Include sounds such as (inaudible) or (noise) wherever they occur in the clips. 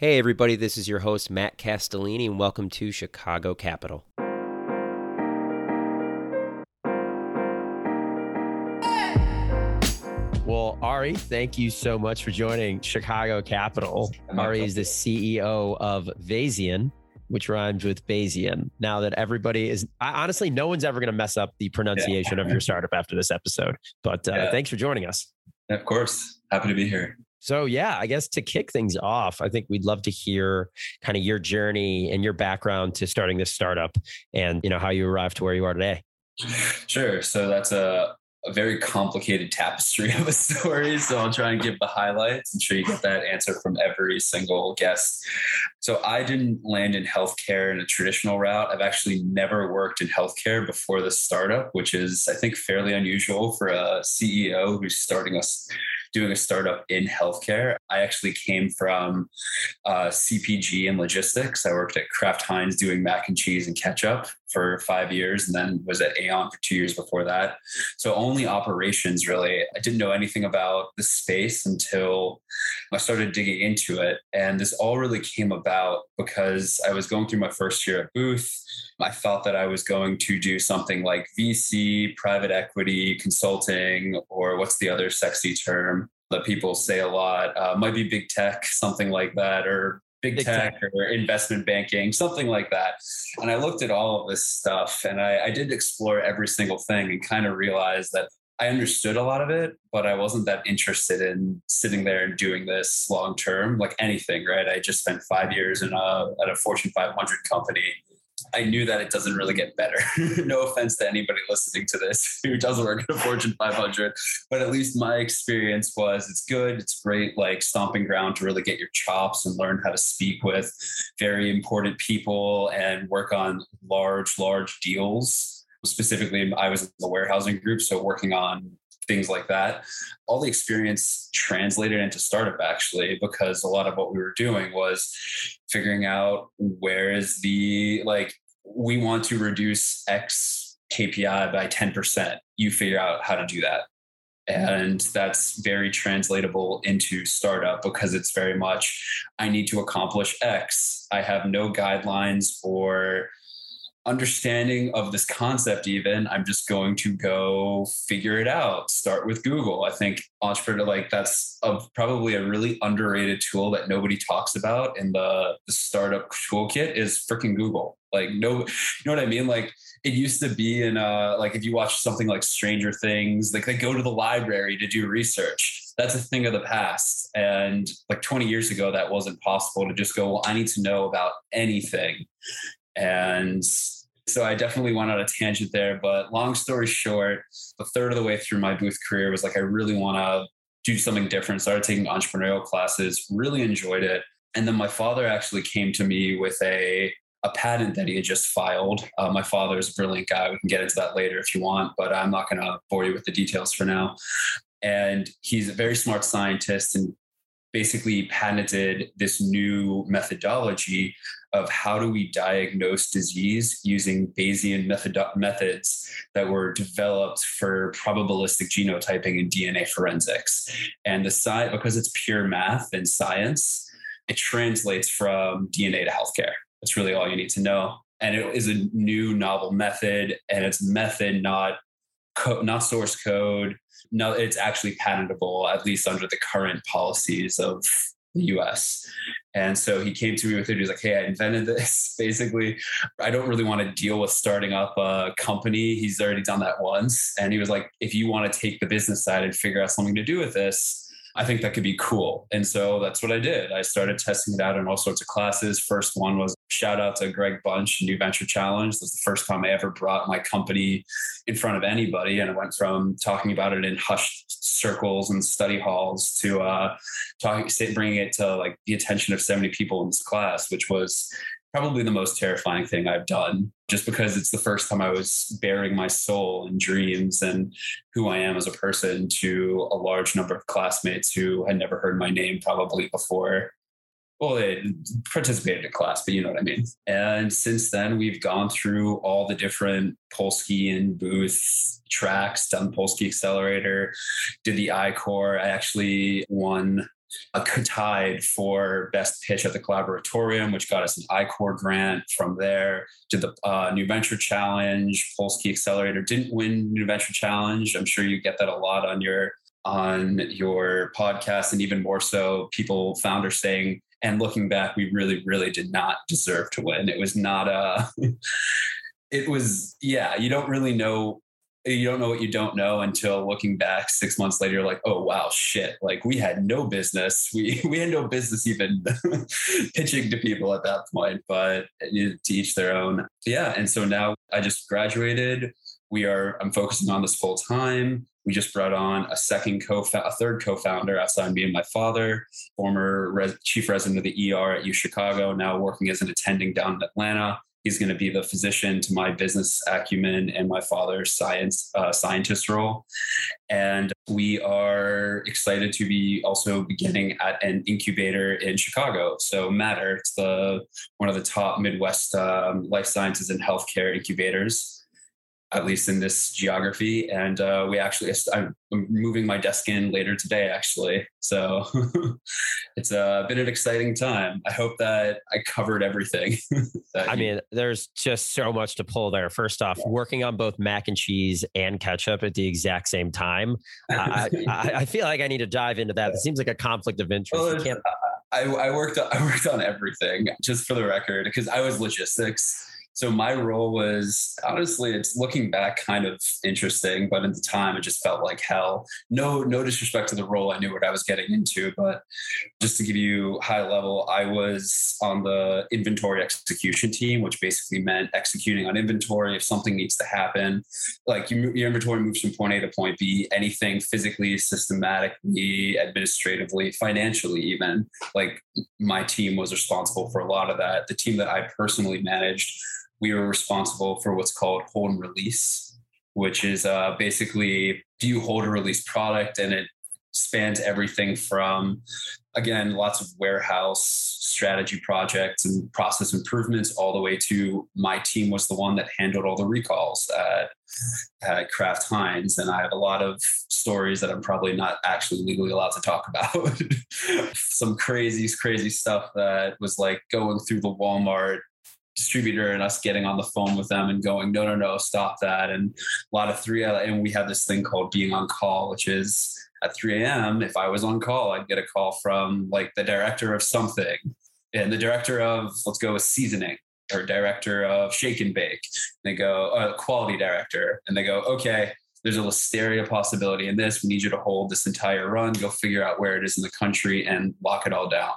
Hey, everybody, this is your host, Matt Castellini, and welcome to Chicago Capital. Well, Ari, thank you so much for joining Chicago Capital. Ari is the CEO of Vasian, which rhymes with Bayesian. Now that everybody is, I, honestly, no one's ever going to mess up the pronunciation yeah. of your startup after this episode. But uh, yeah. thanks for joining us. Of course. Happy to be here. So yeah, I guess to kick things off, I think we'd love to hear kind of your journey and your background to starting this startup and you know how you arrived to where you are today. Sure. So that's a a very complicated tapestry (laughs) of a story. So I'll try and give the highlights. I'm sure you get that answer from every single guest. So I didn't land in healthcare in a traditional route. I've actually never worked in healthcare before the startup, which is, I think, fairly unusual for a CEO who's starting us doing a startup in healthcare. I actually came from uh, CPG and logistics. I worked at Kraft Heinz doing mac and cheese and ketchup for five years and then was at Aon for two years before that. So only operations really. I didn't know anything about the space until I started digging into it. And this all really came about because I was going through my first year at Booth. I thought that I was going to do something like VC, private equity, consulting, or what's the other sexy term that people say a lot? Uh, might be big tech, something like that, or big, big tech, tech, or investment banking, something like that. And I looked at all of this stuff and I, I did explore every single thing and kind of realized that I understood a lot of it, but I wasn't that interested in sitting there and doing this long term, like anything, right? I just spent five years in a, at a Fortune 500 company I knew that it doesn't really get better. (laughs) no (laughs) offense to anybody listening to this (laughs) who doesn't work at a Fortune 500, but at least my experience was it's good. It's great, like stomping ground to really get your chops and learn how to speak with very important people and work on large, large deals. Specifically, I was in the warehousing group, so working on things like that. All the experience translated into startup actually, because a lot of what we were doing was figuring out where is the like, we want to reduce X KPI by 10%. You figure out how to do that. And that's very translatable into startup because it's very much, I need to accomplish X. I have no guidelines or understanding of this concept even i'm just going to go figure it out. Start with google. I think entrepreneur like that's a, probably a really underrated tool that nobody talks about in the, the startup toolkit is freaking google. Like no you know what i mean? Like it used to be in uh like if you watch something like stranger things like they go to the library to do research. That's a thing of the past. And like 20 years ago that wasn't possible to just go well i need to know about anything and so I definitely went on a tangent there. But long story short, a third of the way through my booth career was like, I really want to do something different. Started taking entrepreneurial classes, really enjoyed it. And then my father actually came to me with a a patent that he had just filed. Uh, my father is a brilliant guy. We can get into that later if you want, but I'm not going to bore you with the details for now. And he's a very smart scientist and basically patented this new methodology of how do we diagnose disease using Bayesian method- methods that were developed for probabilistic genotyping and DNA forensics. And the side, because it's pure math and science, it translates from DNA to healthcare. That's really all you need to know. And it is a new novel method, and it's method, not co- not source code. No, it's actually patentable, at least under the current policies of the US. And so he came to me with it. He was like, Hey, I invented this. (laughs) Basically, I don't really want to deal with starting up a company. He's already done that once. And he was like, If you want to take the business side and figure out something to do with this, I think that could be cool. And so that's what I did. I started testing it out in all sorts of classes. First one was shout out to Greg Bunch, New Venture Challenge. That's the first time I ever brought my company in front of anybody. And I went from talking about it in hushed circles and study halls to uh, talking, bringing it to like the attention of 70 people in this class, which was probably the most terrifying thing I've done, just because it's the first time I was bearing my soul and dreams and who I am as a person to a large number of classmates who had never heard my name probably before. Well, they participated in class, but you know what I mean. And since then, we've gone through all the different Polsky and Booth tracks, done Polsky Accelerator, did the I-Corps. I actually won a tied for best pitch at the collaboratorium, which got us an I-Corps grant from there. Did the uh, New Venture Challenge, Polsky Accelerator. Didn't win New Venture Challenge. I'm sure you get that a lot on your on your podcast, and even more so, people founders saying, and looking back, we really, really did not deserve to win. It was not a. (laughs) it was yeah. You don't really know you don't know what you don't know until looking back six months later, you're like, oh wow, shit. Like we had no business. (laughs) We we had no business even (laughs) pitching to people at that point, but to each their own. Yeah. And so now I just graduated. We are I'm focusing on this full time. We just brought on a second co a third co-founder outside me and my father, former res- chief resident of the ER at U Chicago, now working as an attending down in Atlanta he's going to be the physician to my business acumen and my father's science uh, scientist role. And we are excited to be also beginning at an incubator in chicago. So matter it's the one of the top midwest um, life sciences and healthcare incubators at least in this geography. And uh, we actually, I'm moving my desk in later today, actually. So (laughs) it's uh, been an exciting time. I hope that I covered everything. (laughs) I mean, there's just so much to pull there. First off, yeah. working on both mac and cheese and ketchup at the exact same time. I, I, (laughs) I, feel like I need to dive into that. It seems like a conflict of interest. Well, I, I worked on, I worked on everything just for the record because I was logistics so my role was honestly, it's looking back kind of interesting, but at the time it just felt like hell. No, no disrespect to the role. I knew what I was getting into, but just to give you high level, I was on the inventory execution team, which basically meant executing on inventory if something needs to happen. Like you, your inventory moves from point A to point B, anything physically, systematically, administratively, financially, even. Like my team was responsible for a lot of that. The team that I personally managed we were responsible for what's called hold and release, which is uh, basically do you hold a release product and it spans everything from again lots of warehouse strategy projects and process improvements all the way to my team was the one that handled all the recalls at, at kraft heinz. And i have a lot of stories that i'm probably not actually legally allowed to talk about. (laughs) Some crazy crazy stuff that was like going through the walmart distributor and us getting on the phone with them and going, no, no, no, stop that. And a lot of three, and we have this thing called being on call, which is at 3 a.m. If I was on call, I'd get a call from like the director of something and the director of, let's go with seasoning or director of shake and bake. And they go, uh, quality director. And they go, okay, there's a listeria possibility in this. We need you to hold this entire run, go figure out where it is in the country and lock it all down.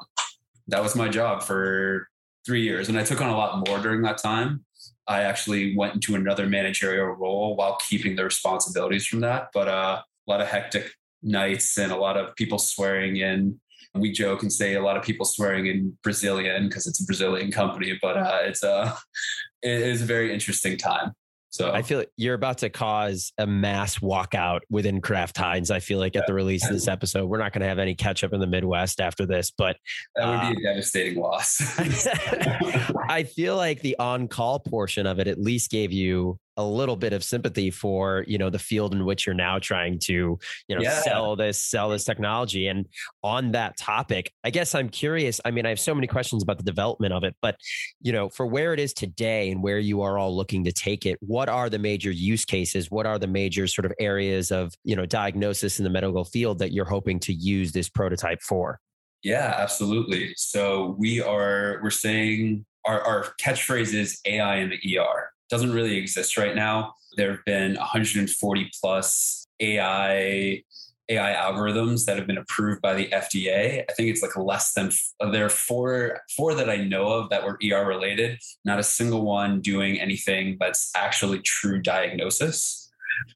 That was my job for three years, and I took on a lot more during that time. I actually went into another managerial role while keeping the responsibilities from that. But uh, a lot of hectic nights and a lot of people swearing in. We joke and say a lot of people swearing in Brazilian because it's a Brazilian company, but uh, it's a uh, (laughs) it is a very interesting time. So I feel like you're about to cause a mass walkout within Kraft Heinz. I feel like at the release of this episode, we're not going to have any catch up in the Midwest after this, but that would be a uh, devastating loss. (laughs) I feel like the on call portion of it at least gave you a little bit of sympathy for you know the field in which you're now trying to you know yeah. sell this sell this technology. And on that topic i guess i'm curious i mean i have so many questions about the development of it but you know for where it is today and where you are all looking to take it what are the major use cases? What are the major sort of areas of you know diagnosis in the medical field that you're hoping to use this prototype for? Yeah absolutely. So we are we're saying our, our catchphrase is ai in the er doesn't really exist right now. There have been 140 plus AI AI algorithms that have been approved by the FDA. I think it's like less than there are four four that I know of that were ER related. Not a single one doing anything that's actually true diagnosis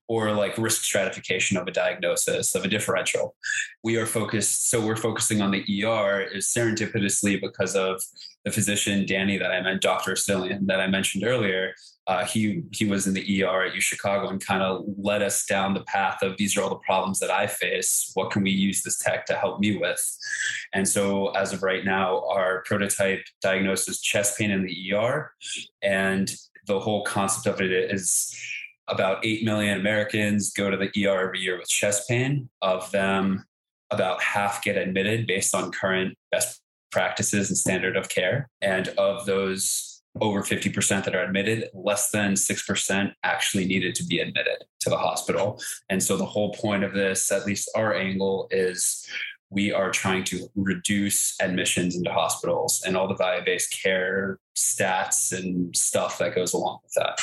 or like risk stratification of a diagnosis of a differential. We are focused, so we're focusing on the ER is serendipitously because of the physician Danny that I met, Dr. Cillian that I mentioned earlier, uh, he he was in the ER at U Chicago and kind of led us down the path of these are all the problems that I face. What can we use this tech to help me with? And so, as of right now, our prototype diagnosis chest pain in the ER, and the whole concept of it is about eight million Americans go to the ER every year with chest pain. Of them, about half get admitted based on current best practices and standard of care. And of those over 50% that are admitted, less than 6% actually needed to be admitted to the hospital. And so the whole point of this, at least our angle, is we are trying to reduce admissions into hospitals and all the value based care stats and stuff that goes along with that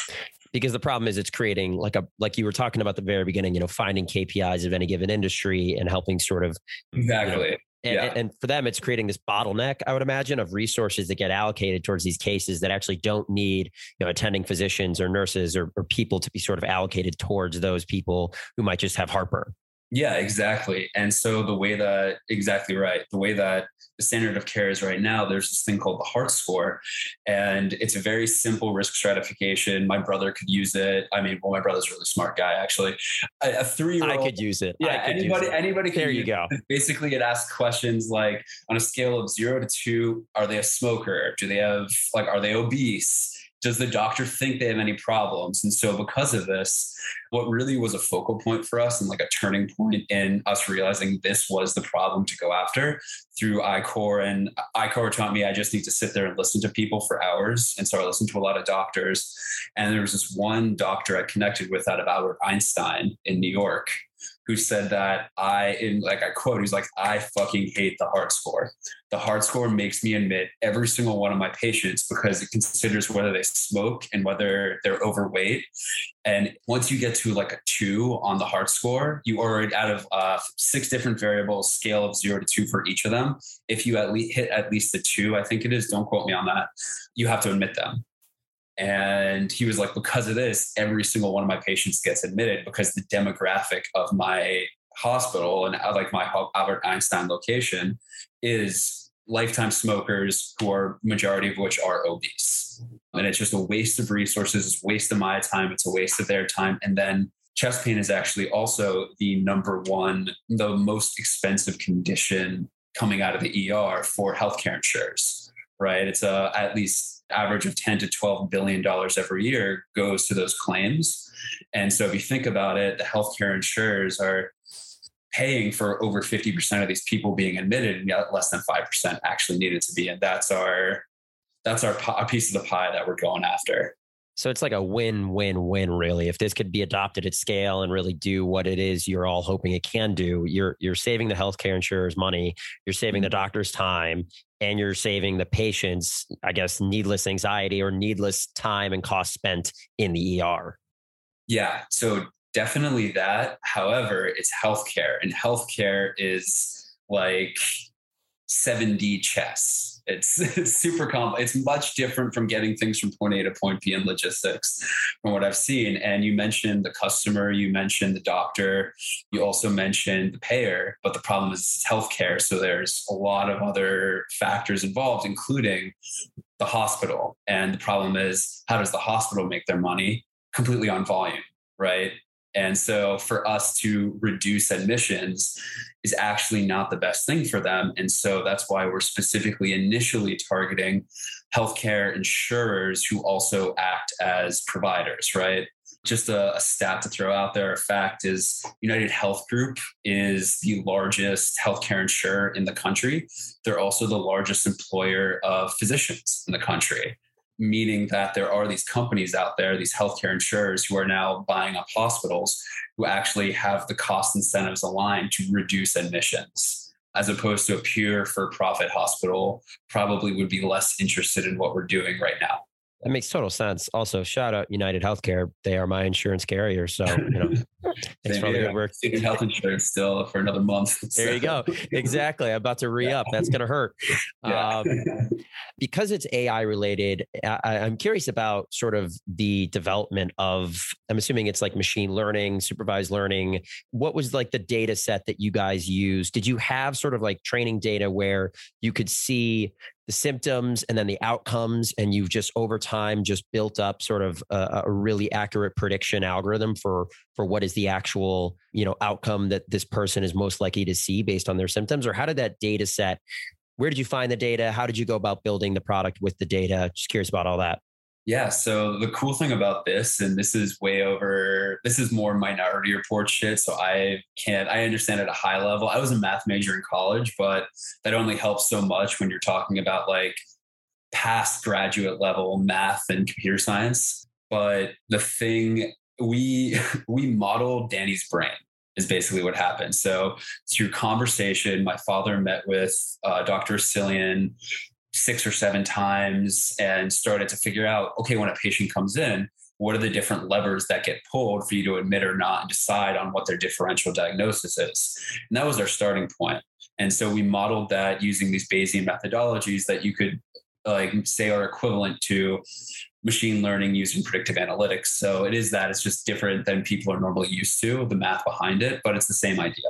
because the problem is it's creating like a like you were talking about the very beginning you know finding kpis of any given industry and helping sort of exactly you know, and, yeah. and, for them, it's creating this bottleneck, I would imagine, of resources that get allocated towards these cases that actually don't need, you know, attending physicians or nurses or, or people to be sort of allocated towards those people who might just have heartburn. Yeah, exactly. And so the way that exactly right, the way that standard of care is right now, there's this thing called the heart score. And it's a very simple risk stratification. My brother could use it. I mean, well, my brother's a really smart guy, actually. A, a three-year-old. I could use it. Yeah, anybody, it. anybody There you go. It. Basically, it asks questions like on a scale of zero to two, are they a smoker? Do they have like are they obese? Does the doctor think they have any problems? And so, because of this, what really was a focal point for us and like a turning point in us realizing this was the problem to go after through I-Corps. And I-Corps taught me I just need to sit there and listen to people for hours. And so I listened to a lot of doctors. And there was this one doctor I connected with out of Albert Einstein in New York who said that I, in like I quote, he's like, I fucking hate the heart score. The heart score makes me admit every single one of my patients because it considers whether they smoke and whether they're overweight. And once you get to like a two on the heart score, you are out of uh, six different variables, scale of zero to two for each of them. If you at least hit at least the two, I think it is, don't quote me on that, you have to admit them. And he was like, because of this, every single one of my patients gets admitted because the demographic of my hospital and uh, like my Albert Einstein location is lifetime smokers who are majority of which are obese. And it's just a waste of resources, it's waste of my time, it's a waste of their time. And then chest pain is actually also the number one, the most expensive condition coming out of the ER for healthcare insurers, right? It's a, at least average of 10 to 12 billion dollars every year goes to those claims. And so if you think about it, the healthcare insurers are paying for over 50% of these people being admitted and yet less than 5% actually needed to be. And that's our that's our a piece of the pie that we're going after. So it's like a win win win really. If this could be adopted at scale and really do what it is you're all hoping it can do, you're you're saving the healthcare insurers money, you're saving the mm-hmm. doctor's time, and you're saving the patients, I guess, needless anxiety or needless time and cost spent in the ER. Yeah. So definitely that. However, it's healthcare, and healthcare is like 7D chess it's, it's (laughs) super complex. It's much different from getting things from point A to point B in logistics from what I've seen. And you mentioned the customer, you mentioned the doctor, you also mentioned the payer, but the problem is healthcare. So there's a lot of other factors involved, including the hospital. And the problem is how does the hospital make their money? Completely on volume, right? And so for us to reduce admissions is actually not the best thing for them. And so that's why we're specifically initially targeting healthcare insurers who also act as providers, right? Just a, a, stat to throw out there, a fact is United Health Group is the largest healthcare insurer in the country. They're also the largest employer of physicians in the country meaning that there are these companies out there, these healthcare insurers who are now buying up hospitals who actually have the cost incentives aligned to reduce admissions, as opposed to a pure for profit hospital, probably would be less interested in what we're doing right now. That makes total sense. Also, shout out United Healthcare. They are my insurance carrier. So, you know, (laughs) thanks for all the good work. Health insurance still for another month. (laughs) There you go. Exactly. I'm about to re up. That's going to hurt. (laughs) Yeah. Um, because it's AI related, I, I'm curious about sort of the development of, I'm assuming it's like machine learning, supervised learning. What was like the data set that you guys used? Did you have sort of like training data where you could see the symptoms and then the outcomes and you've just over time just built up sort of a, a, really accurate prediction algorithm for for what is the actual you know outcome that this person is most likely to see based on their symptoms or how did that data set? Where did you find the data? How did you go about building the product with the data? Just curious about all that Yeah. So the cool thing about this, and this is way over, this is more minority report shit. So I can't, I understand at a high level. I was a math major in college, but that only helps so much when you're talking about like past graduate level math and computer science. But the thing we, (laughs) we modeled Danny's brain is basically what happened. So through conversation, my father met with uh, Dr. Cillian six or seven times and started to figure out okay, when a patient comes in, what are the different levers that get pulled for you to admit or not and decide on what their differential diagnosis is? And that was our starting point. And so we modeled that using these Bayesian methodologies that you could like say are equivalent to machine learning using predictive analytics. So it is that it's just different than people are normally used to, the math behind it, but it's the same idea.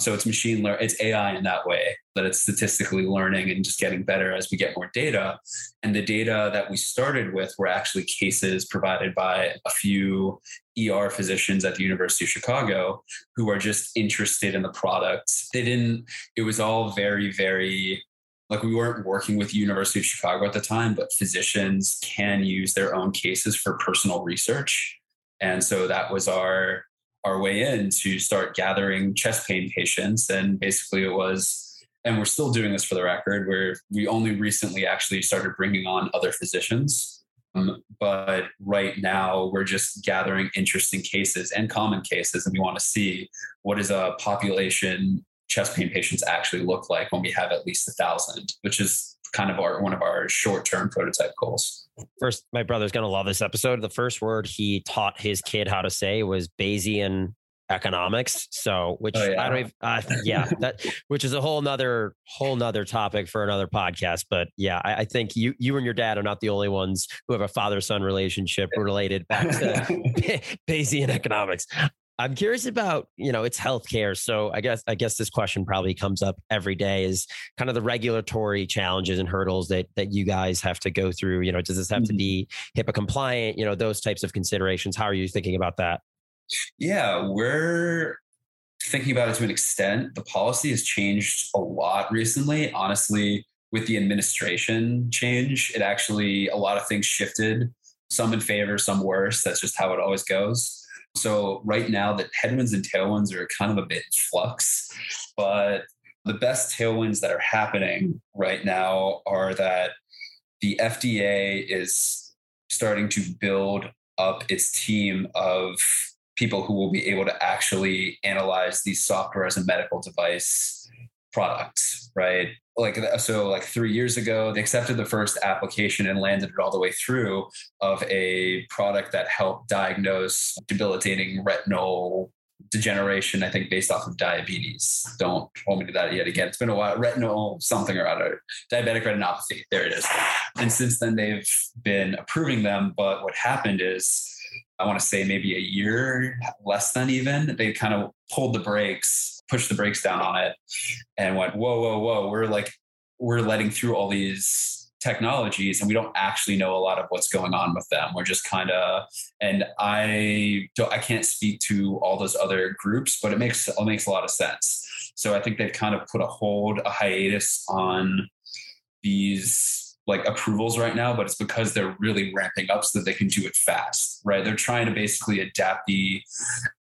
So it's machine learn, it's AI in that way that it's statistically learning and just getting better as we get more data. And the data that we started with were actually cases provided by a few ER physicians at the University of Chicago who are just interested in the product. They didn't, it was all very, very like we weren't working with University of Chicago at the time, but physicians can use their own cases for personal research. And so that was our our way in to start gathering chest pain patients. And basically, it was, and we're still doing this for the record, where we only recently actually started bringing on other physicians. Um, but right now, we're just gathering interesting cases and common cases, and we want to see what is a population chest pain patients actually look like when we have at least a thousand, which is kind of our one of our short-term prototype goals. First, my brother's going to love this episode. The first word he taught his kid how to say was Bayesian economics. So, which oh, yeah. I don't even, uh, yeah, that, which is a whole nother, whole nother topic for another podcast. But yeah, I, I, think you, you and your dad are not the only ones who have a father son relationship related back to (laughs) Bayesian economics. I'm curious about, you know, it's healthcare. So I guess I guess this question probably comes up every day is kind of the regulatory challenges and hurdles that that you guys have to go through. You know, does this have mm-hmm. to be HIPAA compliant? You know, those types of considerations. How are you thinking about that? Yeah, we're thinking about it to an extent. The policy has changed a lot recently. Honestly, with the administration change, it actually a lot of things shifted, some in favor, some worse. That's just how it always goes. So right now, the headwinds and tailwinds are kind of a bit flux, but the best tailwinds that are happening right now are that the FDA is starting to build up its team of people who will be able to actually analyze these software as a medical device products, right? Like so like three years ago they accepted the first application and landed it all the way through of a product that helped diagnose debilitating retinal degeneration i think based off of diabetes. Don't hold me to that yet again. It's been a while retinal something or other. Diabetic retinopathy. There it is. And since then they've been approving them but what happened is I want to say maybe a year less than even, they kind of pulled the brakes pushed the brakes down on it and went, whoa, whoa, whoa, we're like, we're letting through all these technologies and we don't actually know a lot of what's going on with them. We're just kind of, and I don't, I can't speak to all those other groups, but it makes, it makes a lot of sense. So I think they've kind of put a hold, a hiatus on these like approvals right now, but it's because they're really ramping up so that they can do it fast, right? They're trying to basically adapt the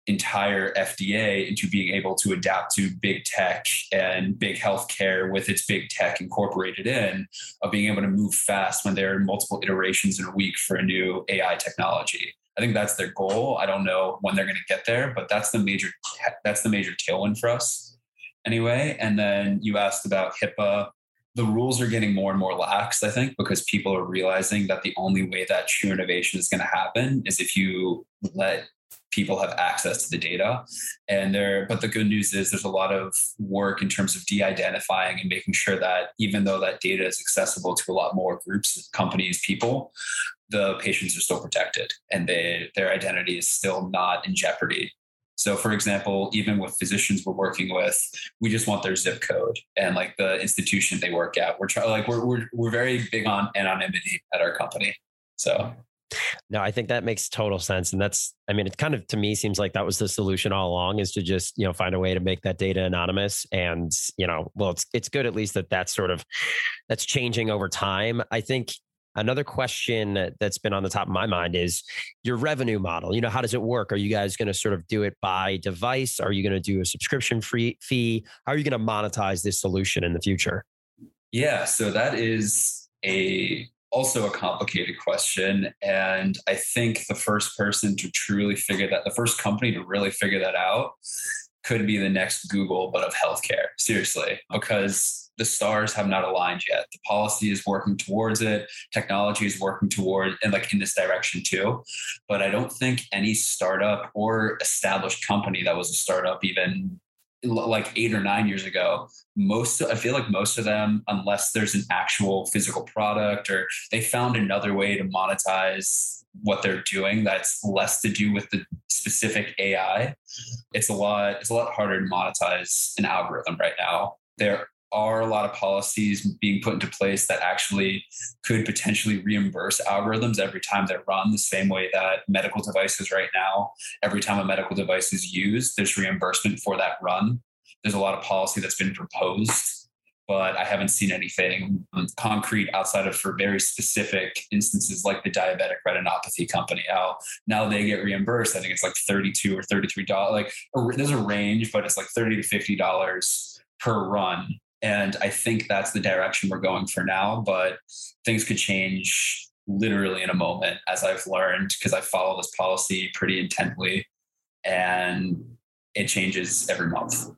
entire FDA into being able to adapt to big tech and big healthcare with its big tech incorporated in, of being able to move fast when there are multiple iterations in a week for a new AI technology. I think that's their goal. I don't know when they're going to get there, but that's the major that's the major tailwind for us anyway. And then you asked about HIPAA the rules are getting more and more lax, I think, because people are realizing that the only way that true innovation is going to happen is if you let people have access to the data. And there, but the good news is there's a lot of work in terms of de-identifying and making sure that even though that data is accessible to a lot more groups, companies, people, the patients are still protected and they, their identity is still not in jeopardy. So, for example, even with physicians we're working with, we just want their zip code and like the institution they work at. We're trying like we're, we're we're very big on anonymity at our company. So. No, I think that makes total sense. And that's, I mean, it kind of to me seems like that was the solution all along is to just, you know, find a way to make that data anonymous. And, you know, well, it's, it's good at least that that's sort of, that's changing over time. I think Another question that's been on the top of my mind is your revenue model. You know, how does it work? Are you guys going to sort of do it by device? Are you going to do a subscription free fee? How are you going to monetize this solution in the future? Yeah, so that is a also a complicated question and I think the first person to truly figure that the first company to really figure that out could be the next Google but of healthcare. Seriously, because the stars have not aligned yet. The policy is working towards it. Technology is working toward and like in this direction too. But I don't think any startup or established company that was a startup even like eight or nine years ago most i feel like most of them unless there's an actual physical product or they found another way to monetize what they're doing that's less to do with the specific ai it's a lot it's a lot harder to monetize an algorithm right now there are a lot of policies being put into place that actually could potentially reimburse algorithms every time they're run, the same way that medical devices right now, every time a medical device is used, there's reimbursement for that run. There's a lot of policy that's been proposed, but I haven't seen anything concrete outside of for very specific instances like the diabetic retinopathy company. How now they get reimbursed. I think it's like 32 or $33. Like there's a range, but it's like 30 to $50 per run and I think that's the direction we're going for now. But things could change literally in a moment, as I've learned, because I follow this policy pretty intently and it changes every month.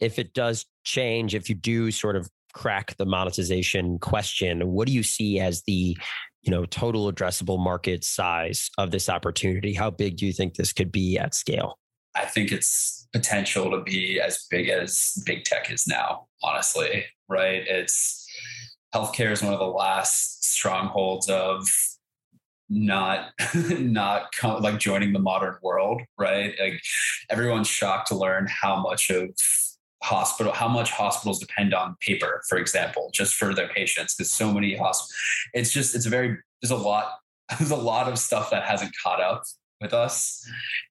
If it does change, if you do sort of crack the monetization question, what do you see as the you know total addressable market size of this opportunity? How big do you think this could be at scale? I think it's potential to be as big as big tech is now, honestly, right? It's healthcare is one of the last strongholds of not (laughs) not come, like joining the modern world right like everyone's shocked to learn how much of hospital how much hospitals depend on paper for example just for their patients because so many hospitals it's just it's a very there's a lot (laughs) there's a lot of stuff that hasn't caught up with us.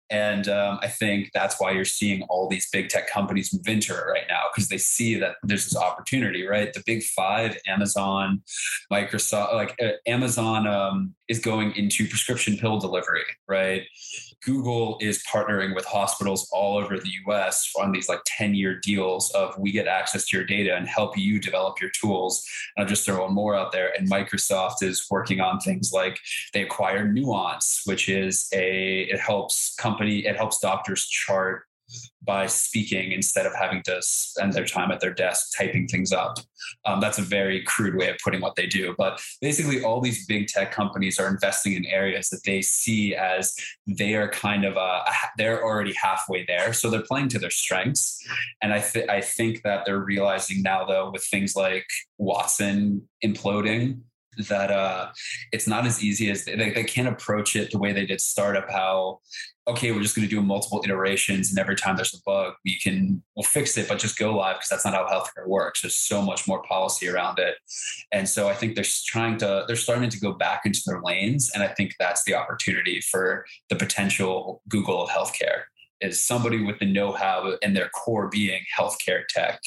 And um, I think that's why you're seeing all these big tech companies move into it right now because they see that there's this opportunity, right? The big five, Amazon, Microsoft, like uh, Amazon um, is going into prescription pill delivery, right? Google is partnering with hospitals all over the US on these like 10 year deals of we get access to your data and help you develop your tools. And I'll just throw one more out there. And Microsoft is working on things like they acquired Nuance, which is a, it helps company, it helps doctors chart by speaking instead of having to spend their time at their desk typing things up. Um, that's a very crude way of putting what they do. But basically, all these big tech companies are investing in areas that they see as they are kind of a, they're already halfway there, so they're playing to their strengths. And I th- I think that they're realizing now though with things like Watson imploding that uh, it's not as easy as they, they can't approach it the way they did startup how okay we're just going to do multiple iterations and every time there's a bug we can we'll fix it but just go live because that's not how healthcare works. There's so much more policy around it. And so i think they're trying to they're starting to go back into their lanes and i think that's the opportunity for the potential google of healthcare is somebody with the know-how and their core being healthcare tech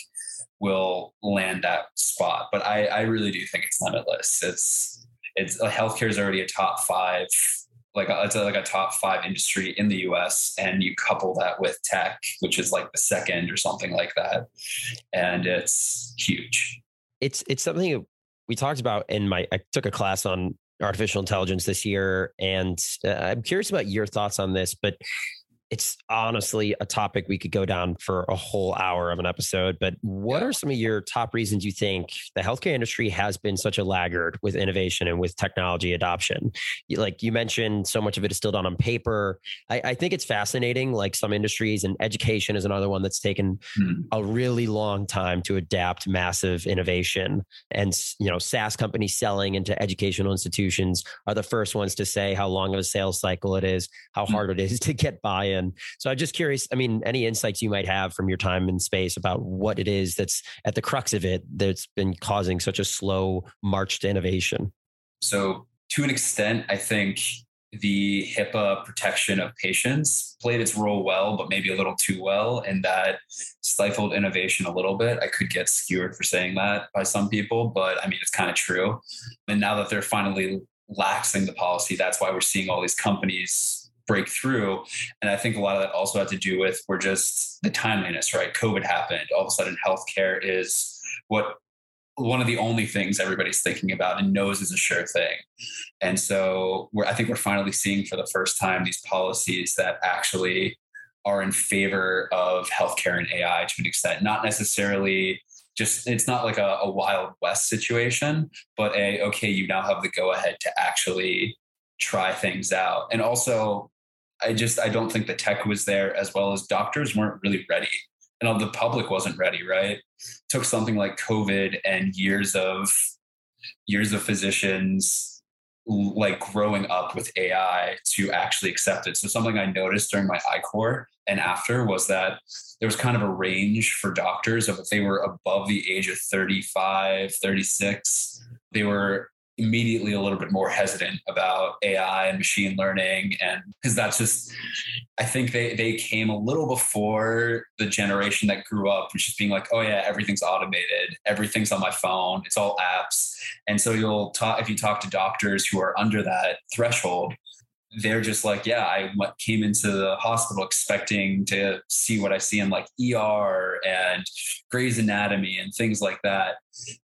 will land that spot. But I, I really do think it's limitless. It's it's uh, healthcare is already a top five, like a, it's a, like a top five industry in the U.S. And you couple that with tech, which is like the second or something like that, and it's huge. It's it's something we talked about in my. I took a class on artificial intelligence this year, and uh, I'm curious about your thoughts on this, but it's honestly a topic we could go down for a whole hour of an episode. But what are some of your top reasons you think the healthcare industry has been such a laggard with innovation and with technology adoption? Like you mentioned, so much of it is still done on paper. I, I think it's fascinating. Like some industries, and education is another one that's taken hmm. a really long time to adapt massive innovation. And you know, SaaS companies selling into educational institutions are the first ones to say how long of a sales cycle it is, how hmm. hard it is to get buy-in so I'm just curious, I mean, any insights you might have from your time in space about what it is that's at the crux of it that's been causing such a slow march to innovation? So, to an extent, I think the HIPAA protection of patients played its role well, but maybe a little too well, and that stifled innovation a little bit. I could get skewered for saying that by some people, but I mean, it's kind of true. And now that they're finally laxing the policy, that's why we're seeing all these companies break through. And I think a lot of that also had to do with we're just the timeliness, right? COVID happened. All of a sudden, healthcare is what one of the only things everybody's thinking about and knows is a sure thing. And so I think we're finally seeing for the first time these policies that actually are in favor of healthcare and AI to an extent, not necessarily just it's not like a, a wild west situation, but a okay, you now have the go ahead to actually try things out. And also I just I don't think the tech was there as well as doctors weren't really ready and the public wasn't ready, right? took something like COVID and years of years of physicians like growing up with AI to actually accept it. So something I noticed during my I-Corps and after was that there was kind of a range for doctors of if they were above the age of 35, 36, they were immediately a little bit more hesitant about AI and machine learning. And because that's just, I think they, they came a little before the generation that grew up, which is being like, oh yeah, everything's automated, everything's on my phone, it's all apps. And so you'll talk, if you talk to doctors who are under that threshold, they're just like, yeah, I came into the hospital expecting to see what I see in like ER and Grey's Anatomy and things like that.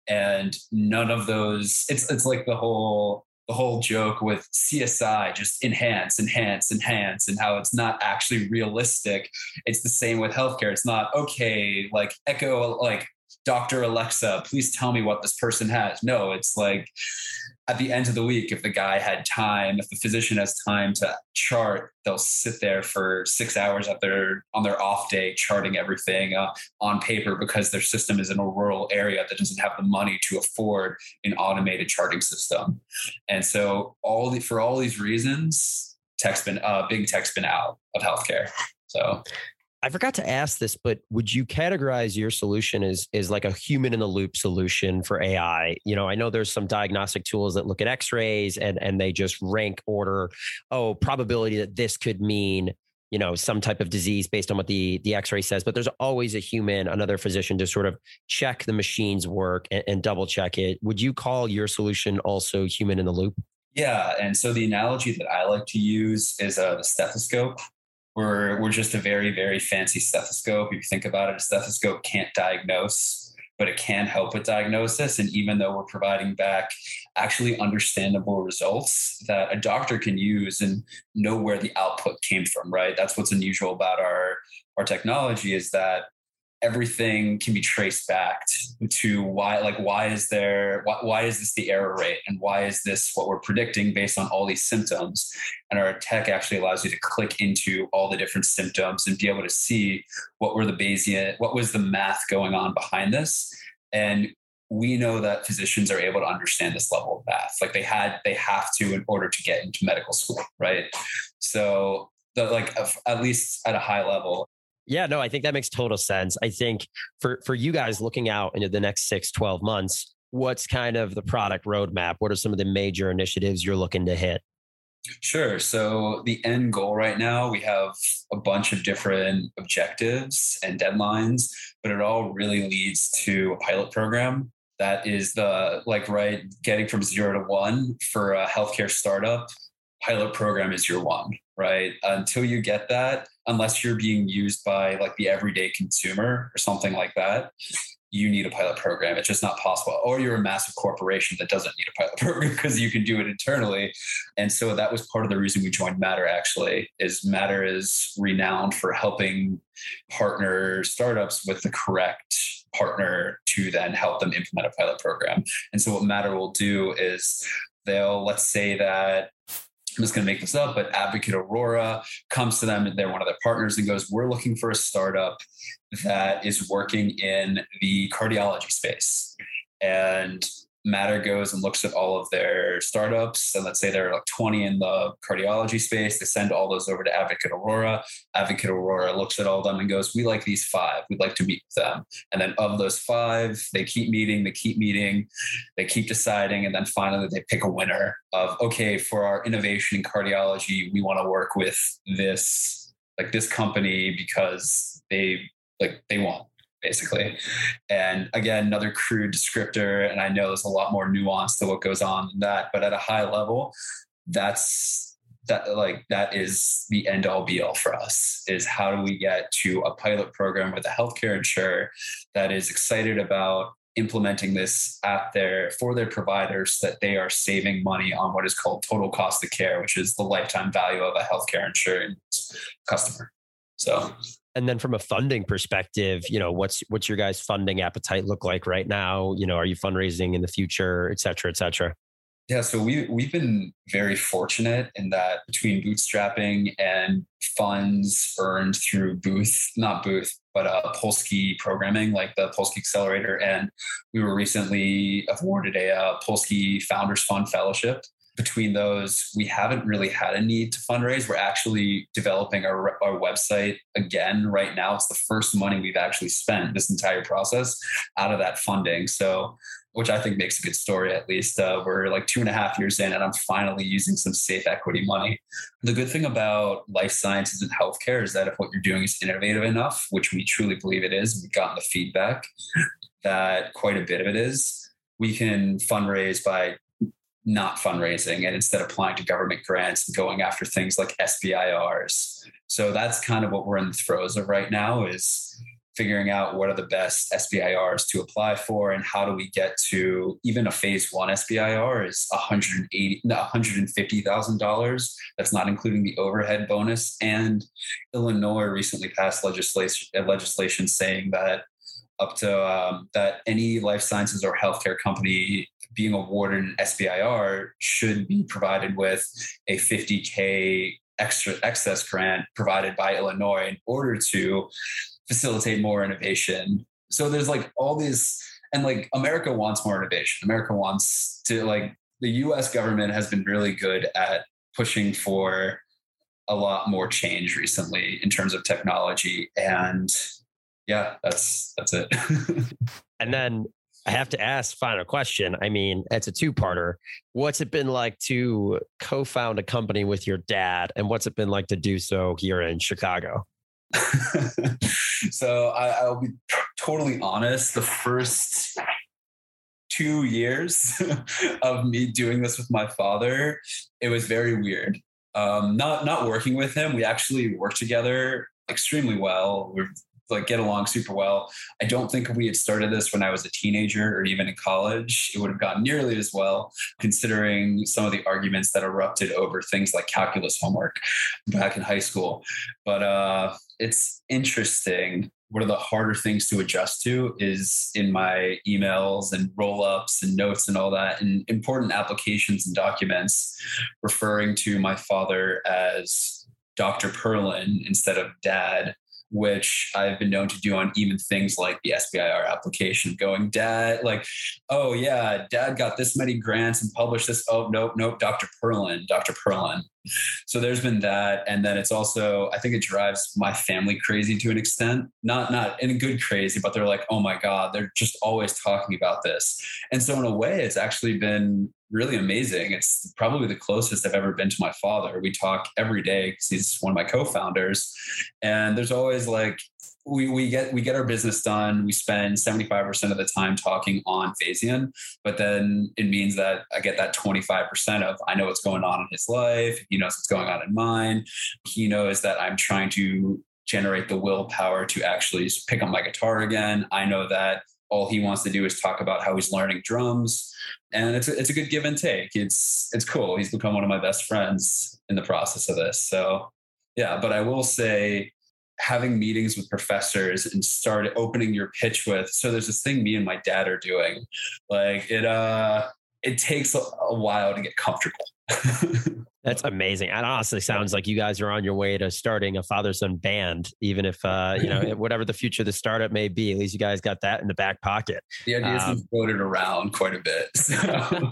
And none of those, it's it's like the whole the whole joke with CSI, just enhance, enhance, enhance, and how it's not actually realistic. It's the same with healthcare. It's not okay, like echo like Dr. Alexa, please tell me what this person has. No, it's like at the end of the week, if the guy had time, if the physician has time to chart, they'll sit there for six hours at their on their off day charting everything uh, on paper because their system is in a rural area that doesn't have the money to afford an automated charting system. And so, all the for all these reasons, tech's been uh, big tech's been out of healthcare. So I forgot to ask this, but would you categorize your solution as is like a human in the loop solution for AI? You know, I know there's some diagnostic tools that look at X-rays and and they just rank order, oh, probability that this could mean you know some type of disease based on what the the x-ray says but there's always a human another physician to sort of check the machine's work and, and double check it. Would you call your solution also human in the loop? Yeah and so the analogy that i like to use is a stethoscope we're, we're just a very, very fancy stethoscope. If you think about it, a stethoscope can't diagnose, but it can help with diagnosis. And even though we're providing back actually understandable results that a doctor can use and know where the output came from, right? That's what's unusual about our, our technology is that everything can be traced back to why like why is there why, why is this the error rate? And why is this what we're predicting based on all these symptoms? And our tech actually allows you to click into all the different symptoms and be able to see what were the bayesian what was the math going on behind this. And we know that physicians are able to understand this level of math. Like they had they have to in order to get into medical school right? So the, like at least at a high level yeah, no, I think that makes total sense. I think for for you guys looking out into the next six, 12 months, what's kind of the product roadmap? What are some of the major initiatives you're looking to hit? Sure. So the end goal right now, we have a bunch of different objectives and deadlines, but it all really leads to a pilot program. That is the like right getting from zero to one for a healthcare startup. Pilot program is your one, right? Until you get that, unless you're being used by like the everyday consumer or something like that, you need a pilot program. It's just not possible. Or you're a massive corporation that doesn't need a pilot (laughs) program because you can do it internally. And so that was part of the reason we joined Matter actually is Matter is renowned for helping partner startups with the correct partner to then help them implement a pilot program. And so what Matter will do is they'll let's say that I'm just going to make this up, but Advocate Aurora comes to them and they're one of their partners and goes, We're looking for a startup that is working in the cardiology space. And Matter goes and looks at all of their startups, and let's say there are like 20 in the cardiology space, they send all those over to Advocate Aurora. Advocate Aurora looks at all of them and goes, We like these five. We'd like to meet with them. And then of those five, they keep meeting, they keep meeting, they keep deciding, and then finally they pick a winner of, okay, for our innovation in cardiology, we want to work with this, like this company because they like they want basically. And again, another crude descriptor. And I know there's a lot more nuance to what goes on in that, but at a high level, that's that like that is the end all be all for us is how do we get to a pilot program with a healthcare insurer that is excited about implementing this at their for their providers that they are saving money on what is called total cost of care which is the lifetime value of a healthcare insurance customer so and then from a funding perspective you know what's what's your guys funding appetite look like right now? You know are you fundraising in the future et cetera et cetera? Yeah so we we've been very fortunate in that between bootstrapping and funds earned through booth not booth but uh, Polsky programming, like the Polsky Accelerator. And we were recently awarded a uh, Polsky Founders Fund Fellowship between those, we haven't really had a need to fundraise. We're actually developing our, our website again right now. It's the first money we've actually spent this entire process out of that funding. So, which I think makes a good story at least. Uh, we're like two and a half years in, and I'm finally using some safe equity money. The good thing about life sciences and healthcare is that if what you're doing is innovative enough, which we truly believe it is, we've gotten the feedback that quite a bit of it is, we can fundraise by not fundraising and instead applying to government grants and going after things like SBIRs. So that's kind of what we're in the throes of right now is figuring out what are the best SBIRs to apply for and how do we get to even a phase one SBIR is 180 $150,000 that's not including the overhead bonus and Illinois recently passed legislation legislation saying that up to um, that any life sciences or healthcare company being awarded an SBIR should be provided with a 50K extra excess grant provided by Illinois in order to facilitate more innovation. So there's like all these, and like America wants more innovation. America wants to like the US government has been really good at pushing for a lot more change recently in terms of technology. And yeah, that's that's it. (laughs) and then I have to ask final question. I mean, it's a two-parter. What's it been like to co-found a company with your dad and what's it been like to do so here in Chicago? (laughs) so I, I'll be totally honest. The first two years (laughs) of me doing this with my father, it was very weird. Um, not not working with him. We actually worked together extremely well. We're like get along super well. I don't think if we had started this when I was a teenager or even in college, it would have gone nearly as well, considering some of the arguments that erupted over things like calculus homework back in high school. But uh, it's interesting. One of the harder things to adjust to is in my emails and roll ups and notes and all that, and important applications and documents referring to my father as Dr. Perlin instead of dad which I've been known to do on even things like the SBIR application, going, Dad, like, oh yeah, Dad got this many grants and published this. Oh, nope, nope, Dr. Perlin, Dr. Perlin. So there's been that. And then it's also, I think it drives my family crazy to an extent. Not not in a good crazy, but they're like, oh my God, they're just always talking about this. And so in a way, it's actually been really amazing. It's probably the closest I've ever been to my father. We talk every day because he's one of my co-founders. And there's always like we, we get we get our business done. We spend 75% of the time talking on Phasian, but then it means that I get that 25% of I know what's going on in his life. He knows what's going on in mine. He knows that I'm trying to generate the willpower to actually pick up my guitar again. I know that all he wants to do is talk about how he's learning drums. And it's a, it's a good give and take. It's it's cool. He's become one of my best friends in the process of this. So yeah but i will say having meetings with professors and start opening your pitch with so there's this thing me and my dad are doing. Like it uh it takes a, a while to get comfortable. That's amazing. It honestly sounds like you guys are on your way to starting a father son band, even if uh, you know (laughs) whatever the future of the startup may be. At least you guys got that in the back pocket. The idea's um, been floated around quite a bit. (laughs) So.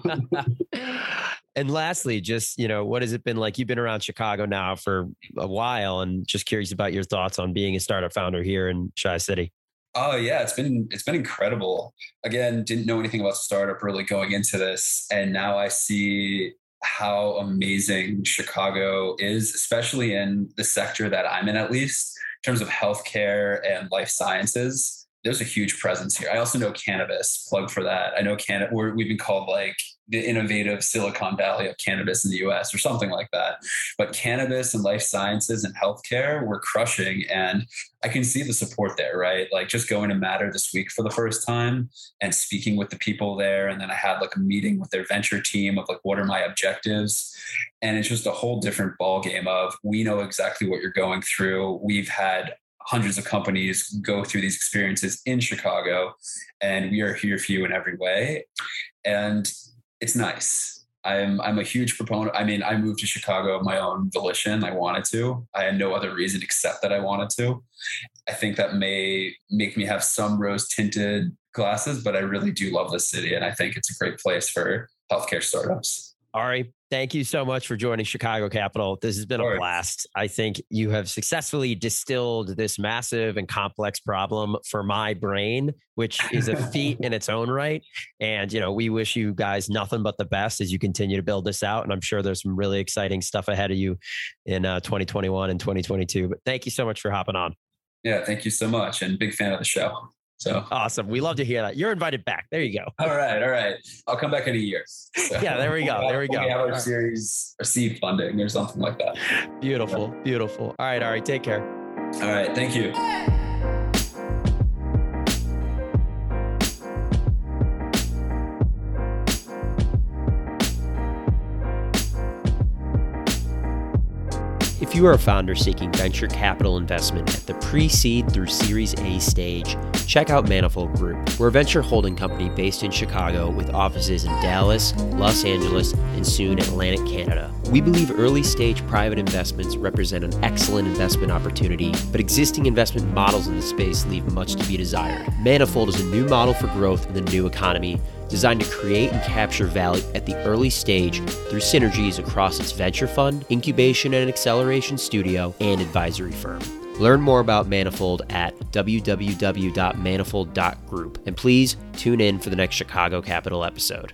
and lastly, just you know, what has it been like? You've been around Chicago now for a while, and just curious about your thoughts on being a startup founder here in Chi City. Oh yeah, it's been it's been incredible. Again, didn't know anything about startup really going into this, and now I see how amazing Chicago is, especially in the sector that I'm in, at least in terms of healthcare and life sciences. There's a huge presence here. I also know cannabis. Plug for that. I know cannabis. We've been called like the innovative Silicon Valley of cannabis in the US or something like that. But cannabis and life sciences and healthcare, we're crushing. And I can see the support there, right? Like just going to Matter this week for the first time and speaking with the people there. And then I had like a meeting with their venture team of like, what are my objectives? And it's just a whole different ball game of we know exactly what you're going through. We've had hundreds of companies go through these experiences in Chicago, and we are here for you in every way. And it's nice. I'm I'm a huge proponent. I mean, I moved to Chicago of my own volition. I wanted to. I had no other reason except that I wanted to. I think that may make me have some rose tinted glasses, but I really do love the city, and I think it's a great place for healthcare startups. Ari, thank you so much for joining Chicago Capital. This has been a blast. I think you have successfully distilled this massive and complex problem for my brain, which is a feat in its own right. And, you know, we wish you guys nothing but the best as you continue to build this out. And I'm sure there's some really exciting stuff ahead of you in uh, 2021 and 2022. But thank you so much for hopping on. Yeah, thank you so much. And big fan of the show. So awesome. We love to hear that. You're invited back. There you go. All right. All right. I'll come back in a year. So yeah, there we go. There we (laughs) go. We have our series receive funding or something like that. Beautiful. Beautiful. All right. All right. Take care. All right. Thank you. If you are a founder seeking venture capital investment at the pre seed through Series A stage, check out Manifold Group. We're a venture holding company based in Chicago with offices in Dallas, Los Angeles, and soon Atlantic Canada. We believe early stage private investments represent an excellent investment opportunity, but existing investment models in the space leave much to be desired. Manifold is a new model for growth in the new economy designed to create and capture value at the early stage through synergies across its venture fund, incubation and acceleration studio, and advisory firm. Learn more about Manifold at www.manifold.group. And please tune in for the next Chicago Capital episode.